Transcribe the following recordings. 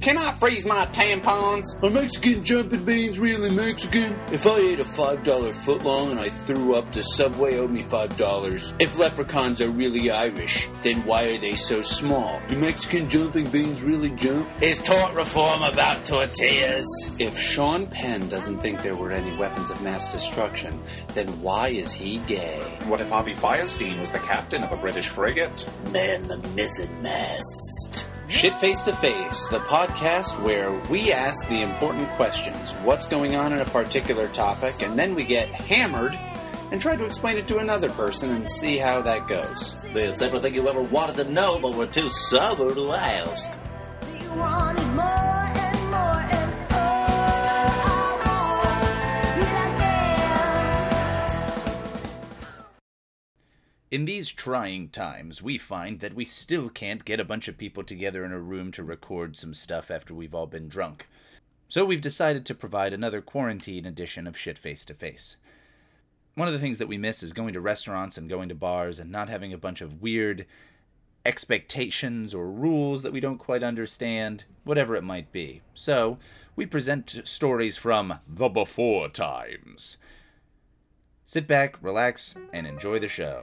Can I freeze my tampons? Are Mexican jumping beans really Mexican? If I ate a $5 footlong and I threw up, the Subway owed me $5. If leprechauns are really Irish, then why are they so small? Do Mexican jumping beans really jump? Is tort reform about tortillas? If Sean Penn doesn't think there were any weapons of mass destruction, then why is he gay? What if Avi Firestein was the captain of a British frigate? Man the missing mast. Shit Face to Face, the podcast where we ask the important questions. What's going on in a particular topic, and then we get hammered and try to explain it to another person and see how that goes. It's everything you ever wanted to know, but were too sober to ask. In these trying times, we find that we still can't get a bunch of people together in a room to record some stuff after we've all been drunk. So we've decided to provide another quarantine edition of Shit Face to Face. One of the things that we miss is going to restaurants and going to bars and not having a bunch of weird expectations or rules that we don't quite understand, whatever it might be. So, we present stories from the before times. Sit back, relax, and enjoy the show.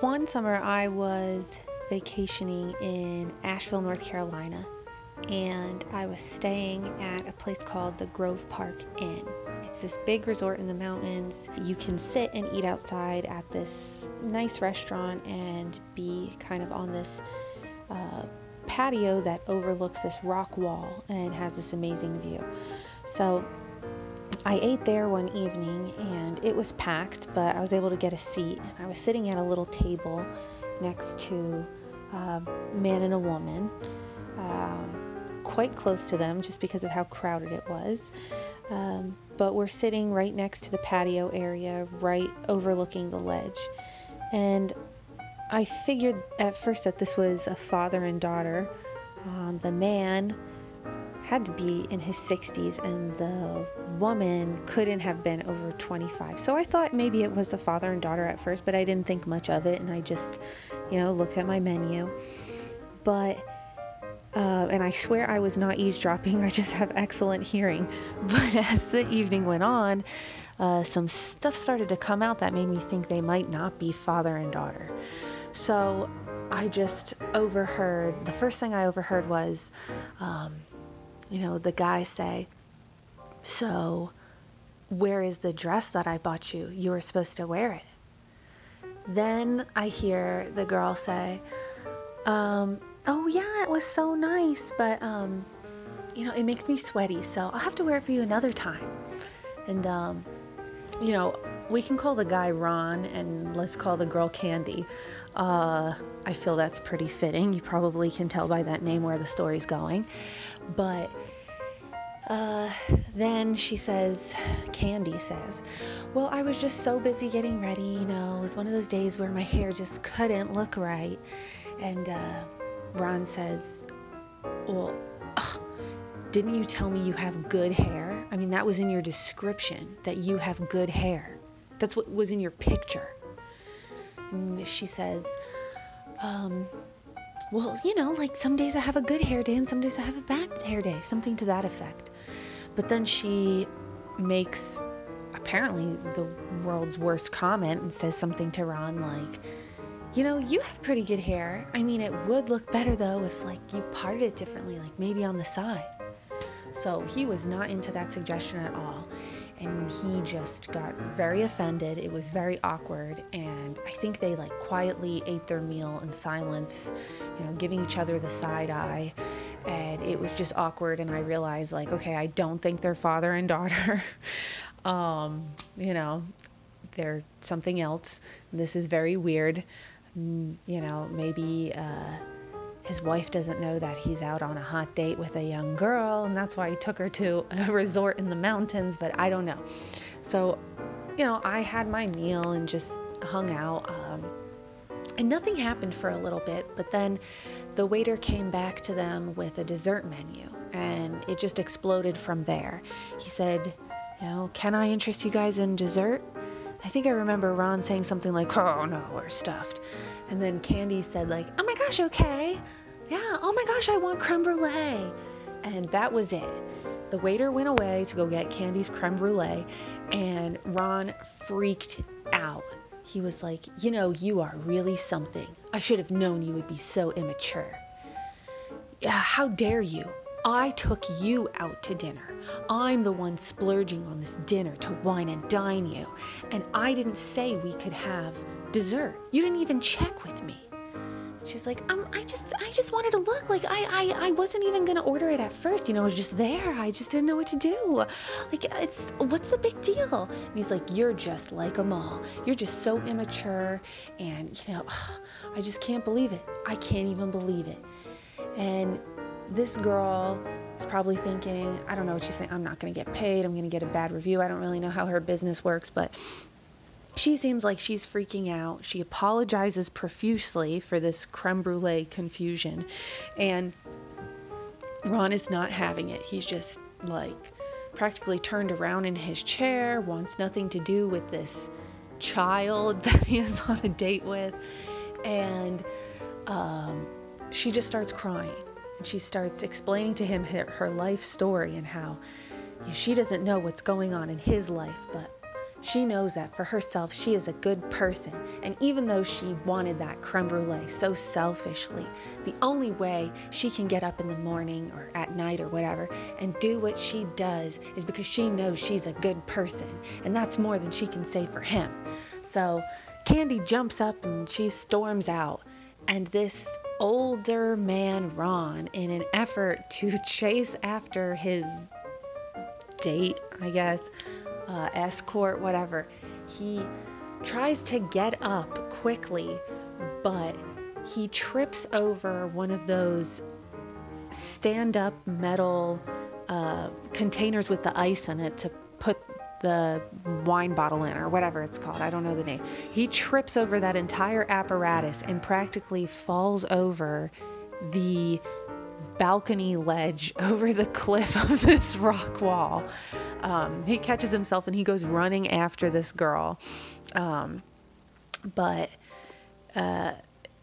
One summer, I was vacationing in Asheville, North Carolina, and I was staying at a place called the Grove Park Inn. It's this big resort in the mountains. You can sit and eat outside at this nice restaurant and be kind of on this uh, patio that overlooks this rock wall and has this amazing view. So, I ate there one evening and it was packed, but I was able to get a seat. And I was sitting at a little table next to a man and a woman, um, quite close to them just because of how crowded it was. Um, but we're sitting right next to the patio area, right overlooking the ledge. And I figured at first that this was a father and daughter. Um, the man had to be in his 60s and the woman couldn't have been over 25. So I thought maybe it was a father and daughter at first, but I didn't think much of it and I just, you know, looked at my menu. But uh, and I swear I was not eavesdropping, I just have excellent hearing. But as the evening went on, uh, some stuff started to come out that made me think they might not be father and daughter. So I just overheard, the first thing I overheard was, um, you know, the guy say, So, where is the dress that I bought you? You were supposed to wear it. Then I hear the girl say, um, Oh, yeah, it was so nice, but, um, you know, it makes me sweaty, so I'll have to wear it for you another time. And, um, you know, we can call the guy Ron and let's call the girl Candy. Uh, I feel that's pretty fitting. You probably can tell by that name where the story's going. But uh, then she says, Candy says, Well, I was just so busy getting ready, you know, it was one of those days where my hair just couldn't look right. And uh, Ron says, Well, ugh, didn't you tell me you have good hair? I mean, that was in your description that you have good hair. That's what was in your picture. And she says, um, well, you know, like some days I have a good hair day and some days I have a bad hair day, something to that effect. But then she makes apparently the world's worst comment and says something to Ron like, you know, you have pretty good hair. I mean, it would look better though if like you parted it differently, like maybe on the side. So he was not into that suggestion at all. And he just got very offended. It was very awkward. And I think they like quietly ate their meal in silence, you know, giving each other the side eye. And it was just awkward. And I realized, like, okay, I don't think they're father and daughter. um, you know, they're something else. This is very weird. Mm, You know, maybe. Uh, his wife doesn't know that he's out on a hot date with a young girl, and that's why he took her to a resort in the mountains, but I don't know. So, you know, I had my meal and just hung out. Um, and nothing happened for a little bit, but then the waiter came back to them with a dessert menu, and it just exploded from there. He said, You know, can I interest you guys in dessert? I think I remember Ron saying something like, Oh no, we're stuffed. And then Candy said, like, oh my gosh, okay. Oh my gosh, I want creme brulee. And that was it. The waiter went away to go get Candy's creme brulee, and Ron freaked out. He was like, You know, you are really something. I should have known you would be so immature. Yeah, how dare you? I took you out to dinner. I'm the one splurging on this dinner to wine and dine you. And I didn't say we could have dessert. You didn't even check with me. She's like, um, I just, I just wanted to look. Like, I, I, I wasn't even gonna order it at first. You know, I was just there. I just didn't know what to do. Like, it's, what's the big deal? And he's like, you're just like them all. You're just so immature, and you know, I just can't believe it. I can't even believe it. And this girl is probably thinking, I don't know what she's saying. I'm not gonna get paid. I'm gonna get a bad review. I don't really know how her business works, but she seems like she's freaking out. She apologizes profusely for this creme brulee confusion. And Ron is not having it. He's just like practically turned around in his chair, wants nothing to do with this child that he is on a date with. And um, she just starts crying. And she starts explaining to him her, life story and how you know, she doesn't know what's going on in his life, but she knows that for herself, she is a good person. And even though she wanted that creme brulee so selfishly, the only way she can get up in the morning or at night or whatever and do what she does is because she knows she's a good person. And that's more than she can say for him. So Candy jumps up and she storms out. And this older man, Ron, in an effort to chase after his date, I guess, uh, escort, whatever. He tries to get up quickly, but he trips over one of those stand up metal uh, containers with the ice in it to put the wine bottle in or whatever it's called. I don't know the name. He trips over that entire apparatus and practically falls over the balcony ledge over the cliff of this rock wall. Um, he catches himself and he goes running after this girl. Um, but, uh,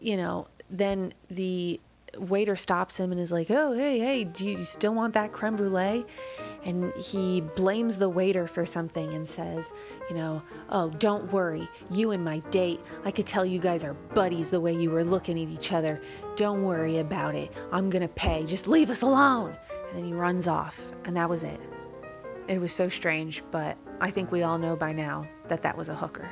you know, then the waiter stops him and is like, Oh, hey, hey, do you still want that creme brulee? And he blames the waiter for something and says, You know, oh, don't worry. You and my date, I could tell you guys are buddies the way you were looking at each other. Don't worry about it. I'm going to pay. Just leave us alone. And then he runs off. And that was it. It was so strange, but I think we all know by now that that was a hooker.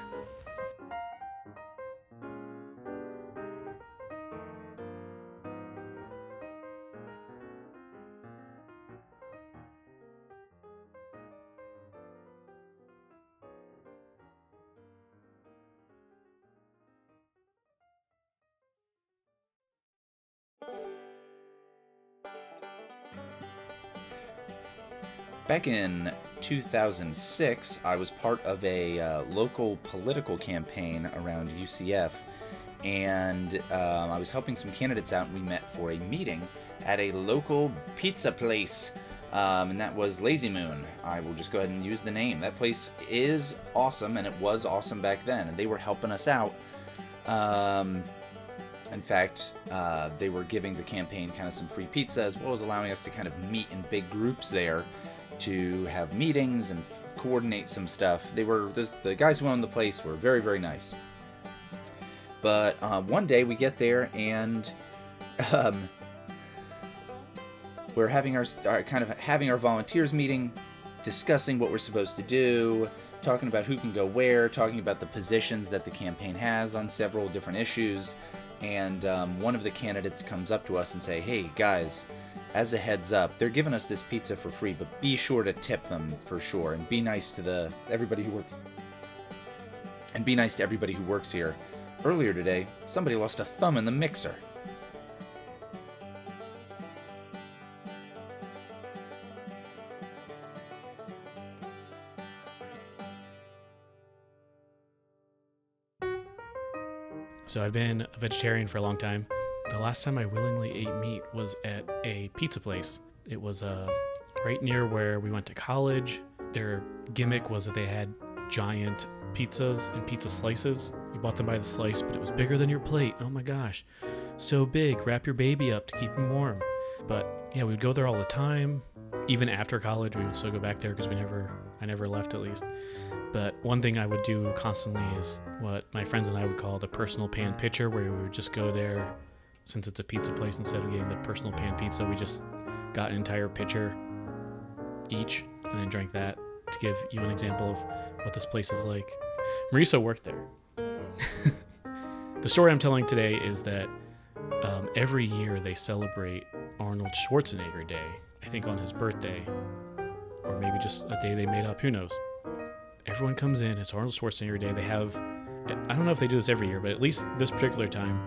Back in 2006, I was part of a uh, local political campaign around UCF, and um, I was helping some candidates out, and we met for a meeting at a local pizza place, um, and that was Lazy Moon. I will just go ahead and use the name. That place is awesome, and it was awesome back then, and they were helping us out. Um, in fact, uh, they were giving the campaign kind of some free pizza as well as allowing us to kind of meet in big groups there to have meetings and coordinate some stuff. They were the, guys who owned the place were very very nice. But uh, one day we get there and um, we're having our, our kind of having our volunteers meeting, discussing what we're supposed to do, talking about who can go where, talking about the positions that the campaign has on several different issues. And um, one of the candidates comes up to us and say, "Hey guys, as a heads up, they're giving us this pizza for free, but be sure to tip them for sure, and be nice to the everybody who works, and be nice to everybody who works here." Earlier today, somebody lost a thumb in the mixer. So I've been a vegetarian for a long time. The last time I willingly ate meat was at a pizza place. It was uh, right near where we went to college. Their gimmick was that they had giant pizzas and pizza slices. You bought them by the slice, but it was bigger than your plate. Oh my gosh. so big. Wrap your baby up to keep him warm. But yeah, we would go there all the time. Even after college, we would still go back there because we never, I never left at least. But one thing I would do constantly is what my friends and I would call the personal pan pitcher, where we would just go there. Since it's a pizza place, instead of getting the personal pan pizza, we just got an entire pitcher each and then drank that to give you an example of what this place is like. Marisa worked there. the story I'm telling today is that um, every year they celebrate Arnold Schwarzenegger Day. I think on his birthday, or maybe just a day they made up. Who knows? Everyone comes in. It's Arnold Schwarzenegger Day. They have, I don't know if they do this every year, but at least this particular time,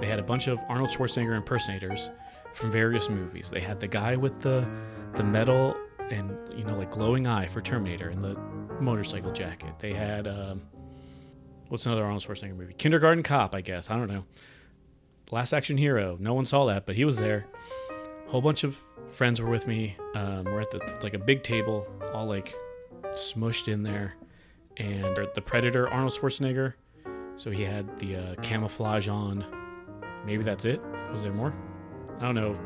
they had a bunch of Arnold Schwarzenegger impersonators from various movies. They had the guy with the the metal and you know like glowing eye for Terminator and the motorcycle jacket. They had um, what's another Arnold Schwarzenegger movie? Kindergarten Cop, I guess. I don't know. Last Action Hero. No one saw that, but he was there. A whole bunch of friends were with me. Um, we're at the like a big table, all like smushed in there, and the Predator Arnold Schwarzenegger. So he had the uh, camouflage on. Maybe that's it. Was there more? I don't know.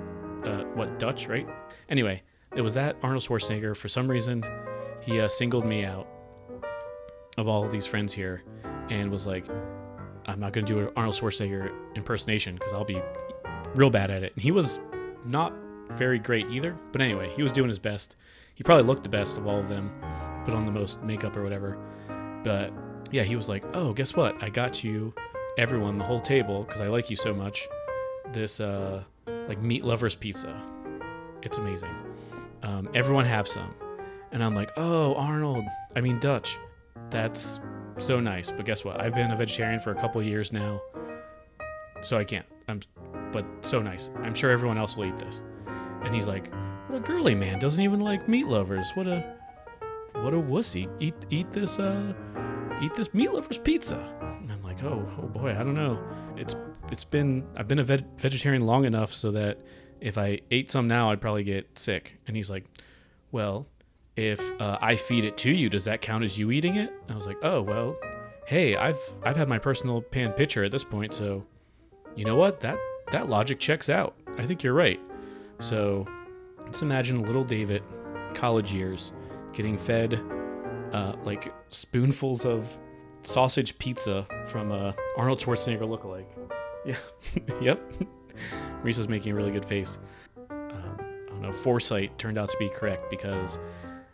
Uh, what Dutch, right? Anyway, it was that Arnold Schwarzenegger. For some reason, he uh, singled me out of all these friends here, and was like, "I'm not going to do an Arnold Schwarzenegger impersonation because I'll be real bad at it." And he was not very great either. But anyway, he was doing his best. He probably looked the best of all of them, put on the most makeup or whatever. But yeah, he was like, "Oh, guess what? I got you, everyone, the whole table, because I like you so much. This uh, like meat lovers pizza. It's amazing. Um, everyone have some." And I'm like, "Oh, Arnold. I mean Dutch. That's so nice. But guess what? I've been a vegetarian for a couple years now, so I can't. I'm, but so nice. I'm sure everyone else will eat this." And he's like, "What a girly man doesn't even like meat lovers. What a what a wussy. Eat eat this uh eat this meat lovers pizza." Like, "Oh, oh boy, I don't know. It's it's been I've been a veg- vegetarian long enough so that if I ate some now, I'd probably get sick." And he's like, "Well, if uh, I feed it to you, does that count as you eating it?" And I was like, "Oh, well, hey, I've I've had my personal pan pitcher at this point, so you know what? That that logic checks out. I think you're right." So let's imagine little David, college years, getting fed uh, like spoonfuls of sausage pizza from a Arnold Schwarzenegger lookalike. Yeah, yep. Marisa's making a really good face. Um, I don't know. Foresight turned out to be correct because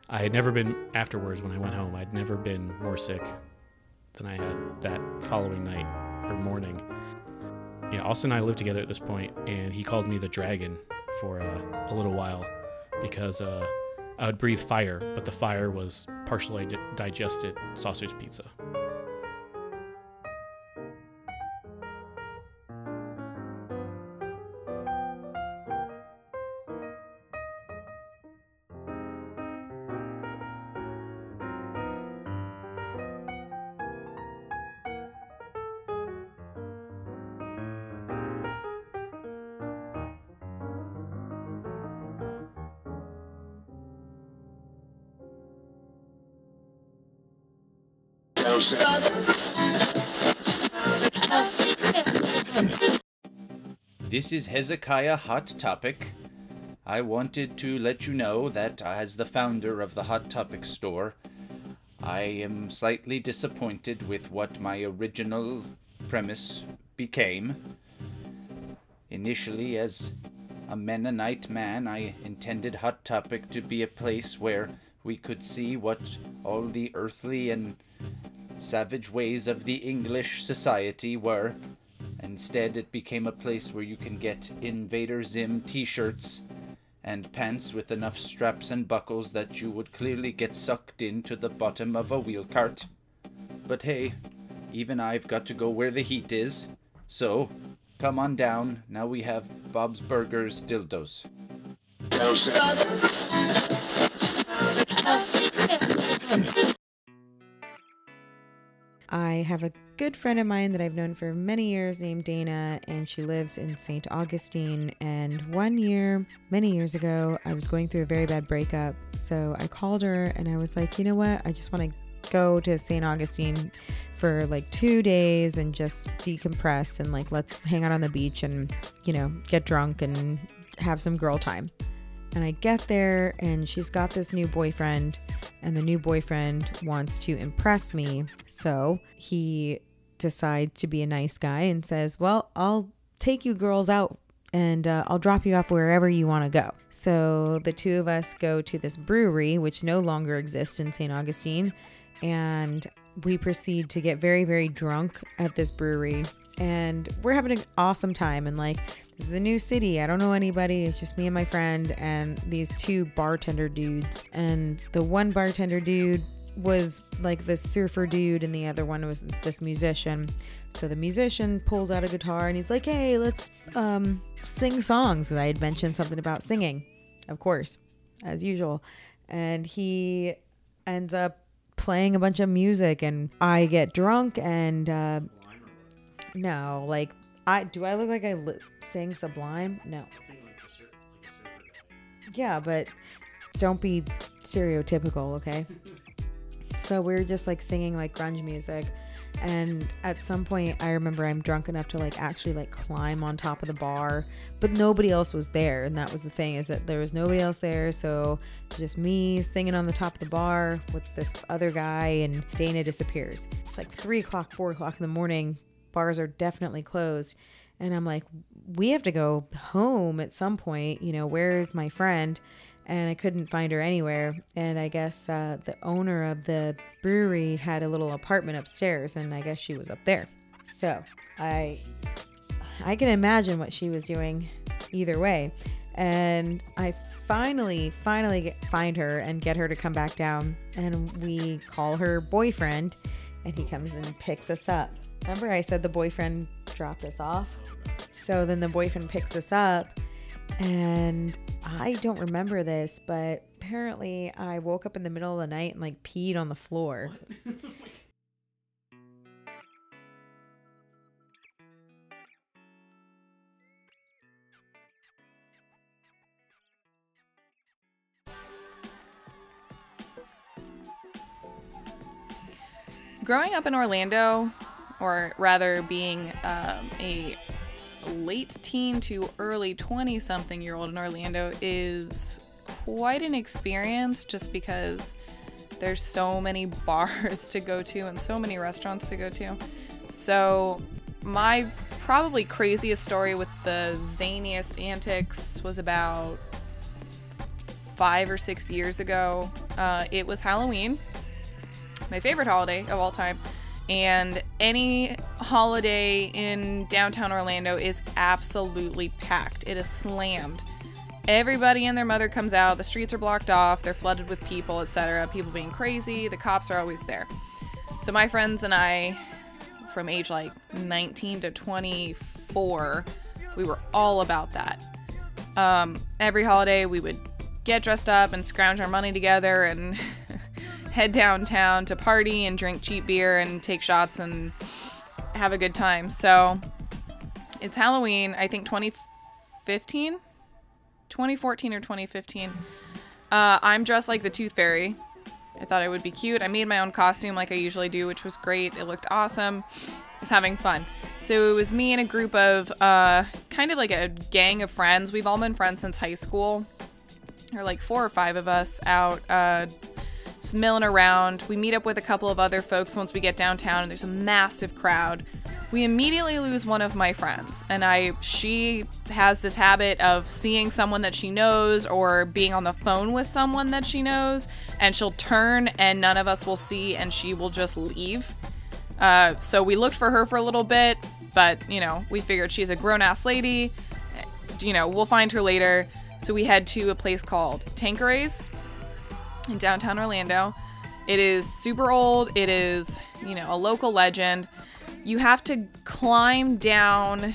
I had never been afterwards when I went home. I'd never been more sick than I had that following night or morning. Yeah, Austin and I lived together at this point, and he called me the dragon for uh, a little while because uh, I would breathe fire, but the fire was partially di- digested sausage pizza. This is Hezekiah Hot Topic. I wanted to let you know that uh, as the founder of the Hot Topic store, I am slightly disappointed with what my original premise became. Initially, as a Mennonite man, I intended Hot Topic to be a place where we could see what all the earthly and savage ways of the English society were. Instead, it became a place where you can get Invader Zim t shirts and pants with enough straps and buckles that you would clearly get sucked into the bottom of a wheel cart. But hey, even I've got to go where the heat is. So, come on down. Now we have Bob's Burgers dildos. I have a good friend of mine that I've known for many years named Dana, and she lives in St. Augustine. And one year, many years ago, I was going through a very bad breakup. So I called her and I was like, you know what? I just want to go to St. Augustine for like two days and just decompress and like let's hang out on the beach and, you know, get drunk and have some girl time. And I get there and she's got this new boyfriend, and the new boyfriend wants to impress me. So he decides to be a nice guy and says, Well, I'll take you girls out and uh, I'll drop you off wherever you want to go. So the two of us go to this brewery, which no longer exists in St. Augustine, and we proceed to get very, very drunk at this brewery. And we're having an awesome time. And like, this is a new city. I don't know anybody. It's just me and my friend and these two bartender dudes. And the one bartender dude was like this surfer dude, and the other one was this musician. So the musician pulls out a guitar and he's like, "Hey, let's um, sing songs." And I had mentioned something about singing, of course, as usual. And he ends up playing a bunch of music, and I get drunk and uh, no, like I do. I look like I li- sing Sublime? No. Yeah, but don't be stereotypical, okay? So we are just like singing like grunge music. And at some point, I remember I'm drunk enough to like actually like climb on top of the bar, but nobody else was there. And that was the thing is that there was nobody else there. So just me singing on the top of the bar with this other guy, and Dana disappears. It's like three o'clock, four o'clock in the morning. Bars are definitely closed. And I'm like, we have to go home at some point. You know, where's my friend? and I couldn't find her anywhere. And I guess uh, the owner of the brewery had a little apartment upstairs, and I guess she was up there. So I, I can imagine what she was doing, either way. And I finally, finally get, find her and get her to come back down, and we call her boyfriend, and he comes and picks us up. Remember, I said the boyfriend dropped us off. So then the boyfriend picks us up and I don't remember this, but apparently I woke up in the middle of the night and like peed on the floor. Growing up in Orlando, or rather being um, a late teen to early 20 something year old in Orlando, is quite an experience just because there's so many bars to go to and so many restaurants to go to. So, my probably craziest story with the zaniest antics was about five or six years ago. Uh, it was Halloween, my favorite holiday of all time. And any holiday in downtown Orlando is absolutely packed. It is slammed. Everybody and their mother comes out. The streets are blocked off. They're flooded with people, etc. People being crazy. The cops are always there. So my friends and I, from age like 19 to 24, we were all about that. Um, every holiday, we would get dressed up and scrounge our money together and head downtown to party and drink cheap beer and take shots and have a good time. So it's Halloween, I think 2015, 2014 or 2015. Uh, I'm dressed like the Tooth Fairy. I thought it would be cute. I made my own costume like I usually do, which was great. It looked awesome. I was having fun. So it was me and a group of uh, kind of like a gang of friends. We've all been friends since high school. There are like four or five of us out uh, just milling around. We meet up with a couple of other folks once we get downtown, and there's a massive crowd. We immediately lose one of my friends, and I she has this habit of seeing someone that she knows or being on the phone with someone that she knows, and she'll turn and none of us will see, and she will just leave. Uh, so we looked for her for a little bit, but you know we figured she's a grown ass lady. You know we'll find her later. So we head to a place called Tanqueray's in downtown Orlando. It is super old. It is, you know, a local legend. You have to climb down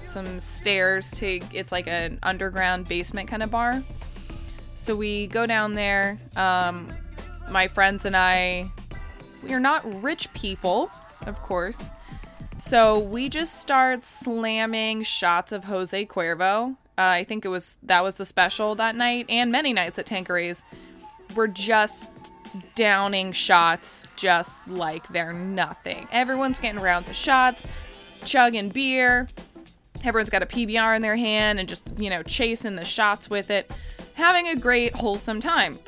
some stairs to it's like an underground basement kind of bar. So we go down there. Um, my friends and I, we are not rich people, of course. So we just start slamming shots of Jose Cuervo. Uh, I think it was that was the special that night and many nights at Tanqueray's we're just downing shots just like they're nothing. Everyone's getting rounds of shots, chugging beer. Everyone's got a PBR in their hand and just, you know, chasing the shots with it, having a great, wholesome time.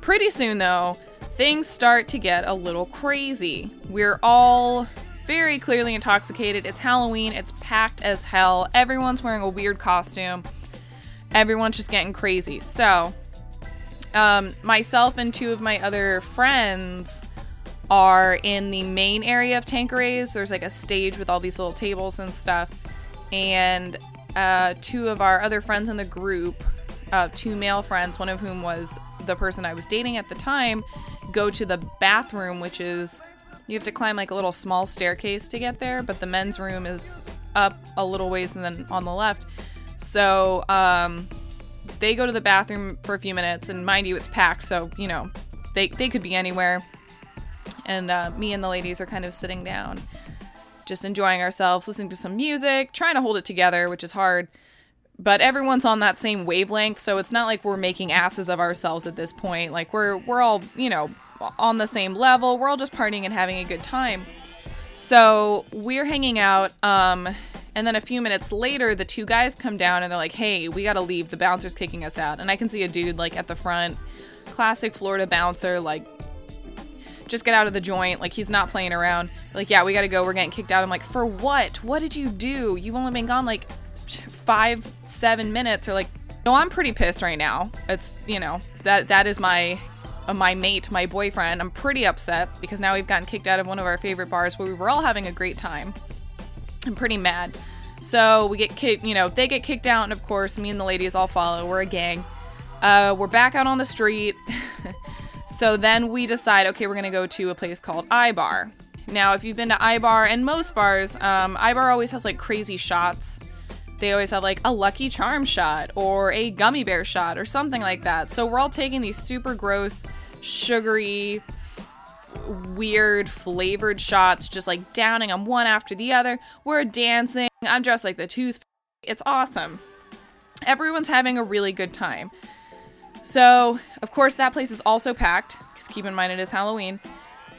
Pretty soon, though, things start to get a little crazy. We're all very clearly intoxicated. It's Halloween, it's packed as hell. Everyone's wearing a weird costume. Everyone's just getting crazy. So, um, myself and two of my other friends are in the main area of Tanqueray's. There's like a stage with all these little tables and stuff. And uh, two of our other friends in the group, uh, two male friends, one of whom was the person I was dating at the time, go to the bathroom, which is you have to climb like a little small staircase to get there, but the men's room is up a little ways and then on the left. So um, they go to the bathroom for a few minutes, and mind you, it's packed, so you know they they could be anywhere. And uh, me and the ladies are kind of sitting down, just enjoying ourselves, listening to some music, trying to hold it together, which is hard. But everyone's on that same wavelength, so it's not like we're making asses of ourselves at this point. Like we're we're all you know on the same level. We're all just partying and having a good time. So we're hanging out. Um, and then a few minutes later, the two guys come down and they're like, hey, we gotta leave. The bouncer's kicking us out. And I can see a dude like at the front, classic Florida bouncer, like, just get out of the joint. Like, he's not playing around. Like, yeah, we gotta go. We're getting kicked out. I'm like, for what? What did you do? You've only been gone like five, seven minutes. Or like, no, I'm pretty pissed right now. It's, you know, that that is my uh, my mate, my boyfriend. I'm pretty upset because now we've gotten kicked out of one of our favorite bars where we were all having a great time. I'm pretty mad. So we get kicked, you know, they get kicked out, and of course, me and the ladies all follow. We're a gang. Uh, we're back out on the street. so then we decide, okay, we're gonna go to a place called iBar. Now, if you've been to iBar and most bars, um, iBar always has like crazy shots. They always have like a Lucky Charm shot or a gummy bear shot or something like that. So we're all taking these super gross, sugary, weird flavored shots, just like downing them one after the other. We're dancing. I'm dressed like the tooth. It's awesome. Everyone's having a really good time. So, of course, that place is also packed because keep in mind it is Halloween.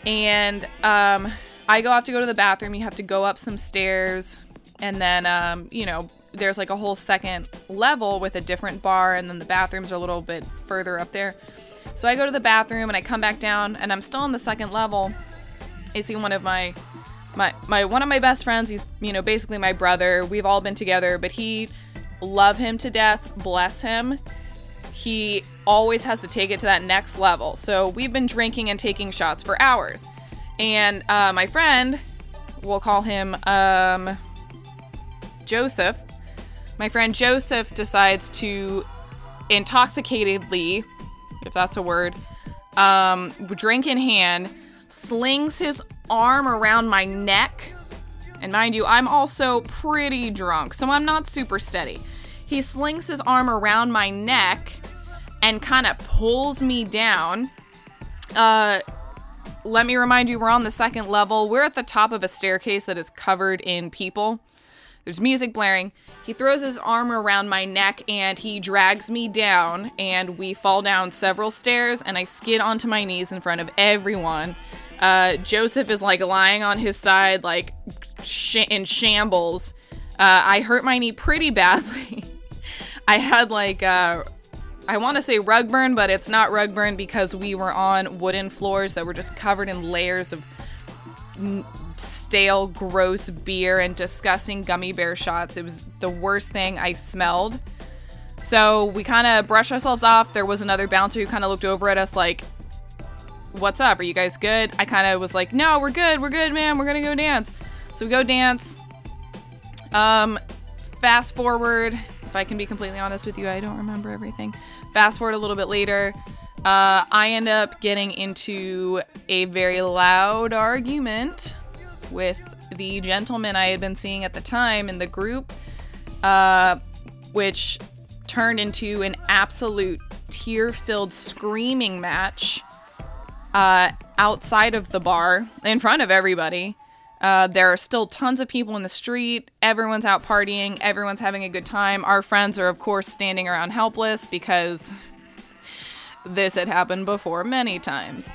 And um, I go have to go to the bathroom. You have to go up some stairs, and then um, you know there's like a whole second level with a different bar, and then the bathrooms are a little bit further up there. So I go to the bathroom and I come back down and I'm still on the second level. I see one of my my my one of my best friends, he's you know basically my brother. We've all been together, but he love him to death, bless him. He always has to take it to that next level. So we've been drinking and taking shots for hours. And uh, my friend, we'll call him um, Joseph. My friend Joseph decides to intoxicatedly if that's a word, um, drink in hand, slings his arm around my neck. And mind you, I'm also pretty drunk, so I'm not super steady. He slings his arm around my neck and kind of pulls me down. Uh, let me remind you, we're on the second level. We're at the top of a staircase that is covered in people. There's music blaring. He throws his arm around my neck and he drags me down, and we fall down several stairs, and I skid onto my knees in front of everyone. Uh, Joseph is like lying on his side, like sh- in shambles. Uh, I hurt my knee pretty badly. I had like, uh, I want to say rug burn, but it's not rug burn because we were on wooden floors that were just covered in layers of n- stale, gross beer and disgusting gummy bear shots. It was the worst thing I smelled. So we kind of brushed ourselves off. There was another bouncer who kind of looked over at us like, What's up? Are you guys good? I kind of was like, No, we're good. We're good, man. We're going to go dance. So we go dance. Um, fast forward. If I can be completely honest with you, I don't remember everything. Fast forward a little bit later. Uh, I end up getting into a very loud argument with the gentleman I had been seeing at the time in the group, uh, which turned into an absolute tear filled screaming match uh, outside of the bar in front of everybody. Uh, there are still tons of people in the street. Everyone's out partying. Everyone's having a good time. Our friends are, of course, standing around helpless because this had happened before many times.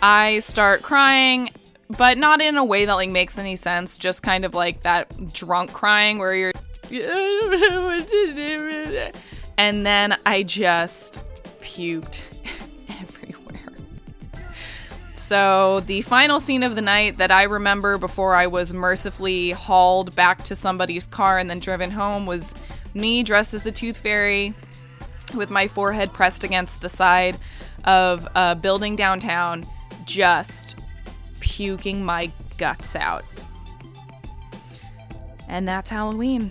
I start crying, but not in a way that like makes any sense, just kind of like that drunk crying where you're and then I just puked everywhere. So, the final scene of the night that I remember before I was mercifully hauled back to somebody's car and then driven home was me dressed as the Tooth Fairy with my forehead pressed against the side of a building downtown, just puking my guts out. And that's Halloween.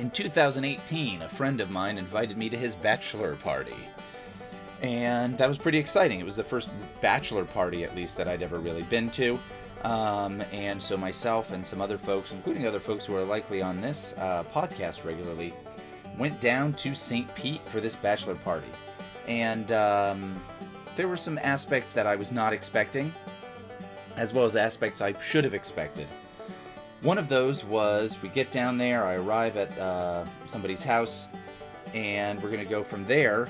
In 2018, a friend of mine invited me to his bachelor party. And that was pretty exciting. It was the first bachelor party, at least, that I'd ever really been to. Um, and so myself and some other folks, including other folks who are likely on this uh, podcast regularly, went down to St. Pete for this bachelor party. And um, there were some aspects that I was not expecting, as well as aspects I should have expected. One of those was we get down there, I arrive at uh, somebody's house, and we're gonna go from there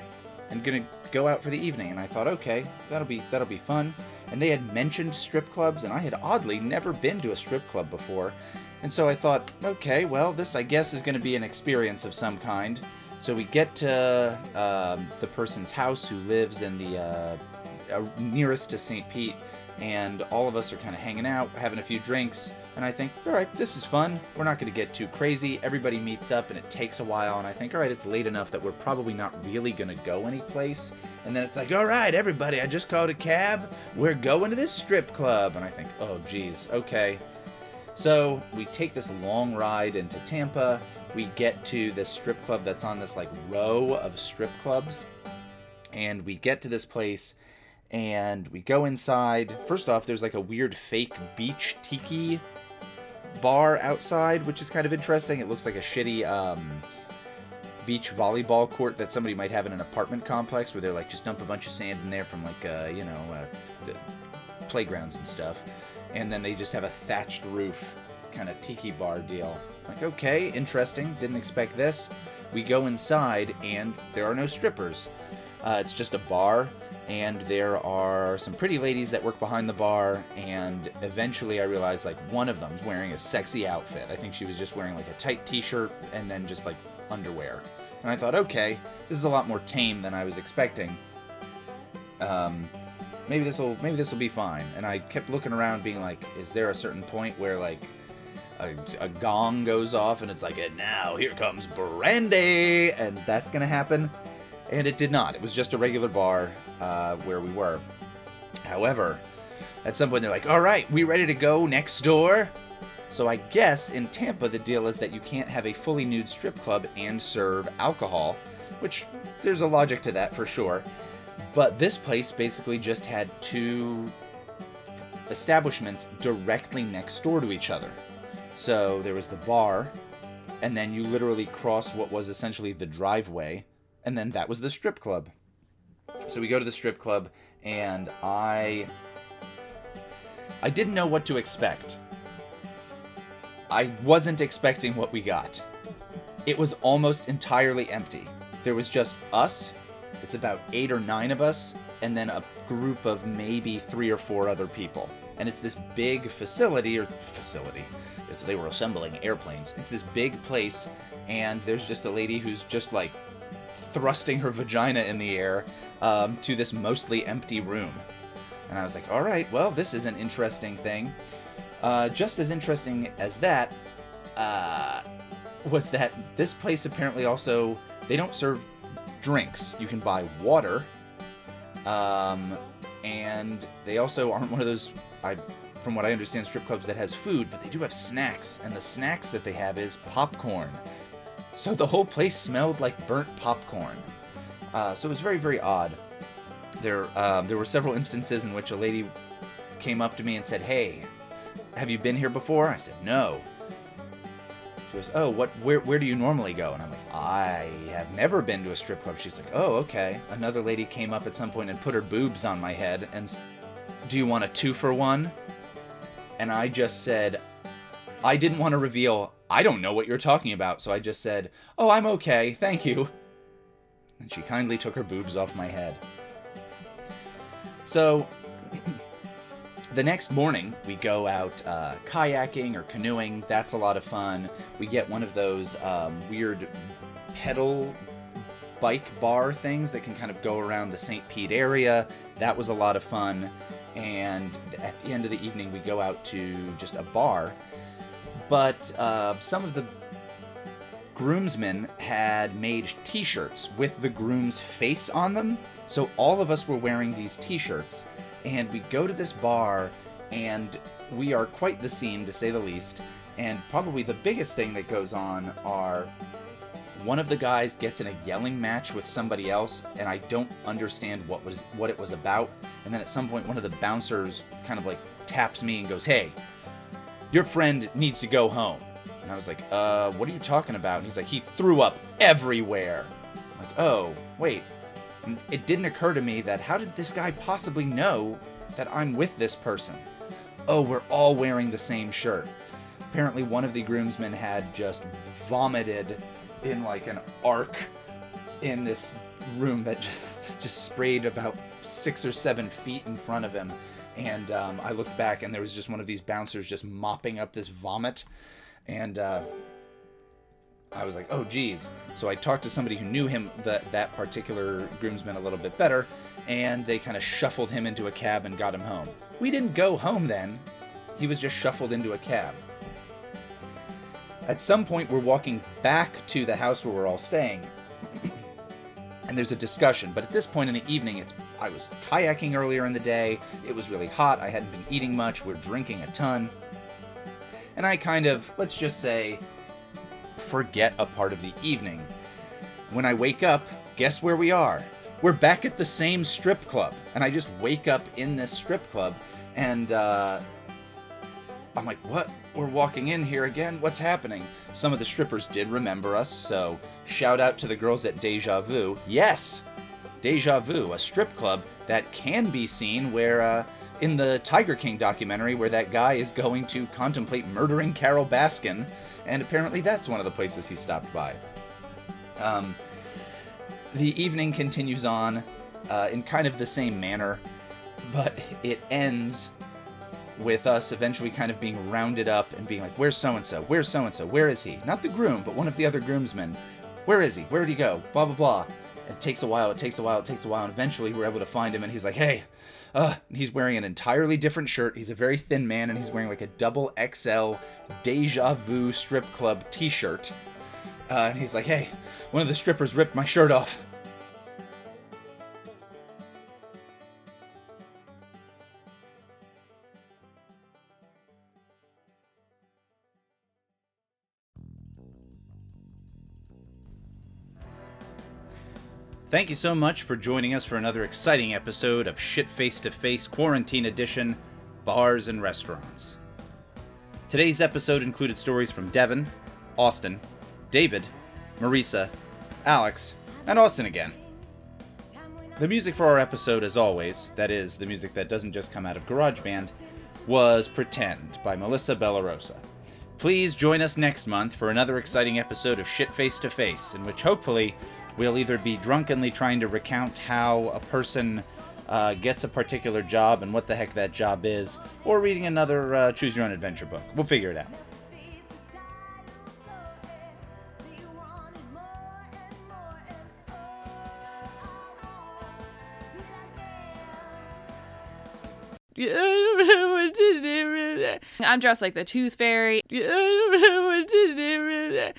and gonna go out for the evening. And I thought, okay, that'll be that'll be fun. And they had mentioned strip clubs, and I had oddly never been to a strip club before. And so I thought, okay, well, this I guess is to be an experience of some kind. So we get to um, the person's house who lives in the uh, uh, nearest to St. Pete, and all of us are kind of hanging out, having a few drinks. And I think, all right, this is fun. We're not going to get too crazy. Everybody meets up, and it takes a while. And I think, all right, it's late enough that we're probably not really going to go anyplace. And then it's like, all right, everybody, I just called a cab. We're going to this strip club. And I think, oh, geez, okay. So we take this long ride into Tampa. We get to this strip club that's on this like row of strip clubs. And we get to this place and we go inside. First off, there's like a weird fake beach tiki bar outside, which is kind of interesting. It looks like a shitty um, beach volleyball court that somebody might have in an apartment complex where they're like just dump a bunch of sand in there from like uh, you know uh, the playgrounds and stuff, and then they just have a thatched roof kind of tiki bar deal. Like okay, interesting. Didn't expect this. We go inside and there are no strippers. Uh, it's just a bar, and there are some pretty ladies that work behind the bar. And eventually, I realized like one of them's wearing a sexy outfit. I think she was just wearing like a tight T-shirt and then just like underwear. And I thought, okay, this is a lot more tame than I was expecting. Um, maybe this will maybe this will be fine. And I kept looking around, being like, is there a certain point where like a, a gong goes off and it's like, and now here comes brandy, and that's gonna happen? And it did not. It was just a regular bar uh, where we were. However, at some point they're like, all right, we ready to go next door? So I guess in Tampa the deal is that you can't have a fully nude strip club and serve alcohol, which there's a logic to that for sure. But this place basically just had two establishments directly next door to each other. So there was the bar, and then you literally cross what was essentially the driveway, and then that was the strip club. So we go to the strip club, and I I didn't know what to expect. I wasn't expecting what we got. It was almost entirely empty. There was just us. It's about eight or nine of us, and then a group of maybe three or four other people. And it's this big facility or facility. They were assembling airplanes. It's this big place, and there's just a lady who's just like thrusting her vagina in the air um, to this mostly empty room. And I was like, all right, well, this is an interesting thing. Uh, just as interesting as that uh, was that this place apparently also they don't serve drinks. You can buy water, um, and they also aren't one of those. I, from what I understand, strip clubs that has food, but they do have snacks, and the snacks that they have is popcorn. So the whole place smelled like burnt popcorn. Uh, so it was very, very odd. There, um, there were several instances in which a lady came up to me and said, "Hey, have you been here before?" I said, "No." She goes, "Oh, what? Where? Where do you normally go?" And I'm like, "I have never been to a strip club." She's like, "Oh, okay." Another lady came up at some point and put her boobs on my head and, "Do you want a two for one?" And I just said, I didn't want to reveal. I don't know what you're talking about, so I just said, "Oh, I'm okay, thank you." And she kindly took her boobs off my head. So, the next morning, we go out uh, kayaking or canoeing. That's a lot of fun. We get one of those um, weird pedal bike bar things that can kind of go around the St. Pete area. That was a lot of fun. And at the end of the evening, we go out to just a bar. But uh, some of the groomsmen had made t shirts with the groom's face on them. So all of us were wearing these t shirts. And we go to this bar, and we are quite the scene, to say the least. And probably the biggest thing that goes on are one of the guys gets in a yelling match with somebody else and I don't understand what was what it was about and then at some point one of the bouncers kind of like taps me and goes hey your friend needs to go home. And I was like uh what are you talking about? And he's like he threw up everywhere. I'm like oh wait. And it didn't occur to me that how did this guy possibly know that I'm with this person? Oh we're all wearing the same shirt. Apparently one of the groomsmen had just vomited in like an arc in this room that just, just sprayed about six or seven feet in front of him. And um, I looked back, and there was just one of these bouncers just mopping up this vomit. And uh, I was like, oh, geez. So I talked to somebody who knew him, that, that particular groomsman, a little bit better, and they kind of shuffled him into a cab and got him home. We didn't go home then, he was just shuffled into a cab. At some point, we're walking back to the house where we're all staying, and there's a discussion. But at this point in the evening, it's I was kayaking earlier in the day. It was really hot. I hadn't been eating much. We're drinking a ton, and I kind of let's just say forget a part of the evening. When I wake up, guess where we are? We're back at the same strip club, and I just wake up in this strip club, and uh, I'm like, what? We're walking in here again? What's happening? Some of the strippers did remember us, so shout out to the girls at Deja Vu. Yes! Deja Vu, a strip club that can be seen where, uh, in the Tiger King documentary, where that guy is going to contemplate murdering Carole Baskin, and apparently that's one of the places he stopped by. Um, the evening continues on uh, in kind of the same manner, but it ends with us eventually kind of being rounded up and being like, Where's so and so? Where's so and so? Where is he? Not the groom, but one of the other groomsmen. Where is he? Where did he go? Blah, blah, blah. It takes a while, it takes a while, it takes a while, and eventually we're able to find him, and he's like, Hey, uh, he's wearing an entirely different shirt. He's a very thin man, and he's wearing like a double XL Deja Vu strip club t shirt. Uh, and he's like, Hey, one of the strippers ripped my shirt off. Thank you so much for joining us for another exciting episode of Shit Face to Face Quarantine Edition Bars and Restaurants. Today's episode included stories from Devin, Austin, David, Marisa, Alex, and Austin again. The music for our episode, as always, that is, the music that doesn't just come out of GarageBand, was Pretend by Melissa Bellarosa. Please join us next month for another exciting episode of Shit Face to Face, in which hopefully we'll either be drunkenly trying to recount how a person uh, gets a particular job and what the heck that job is, or reading another uh, choose your own adventure book. We'll figure it out. I'm dressed like the Tooth Fairy.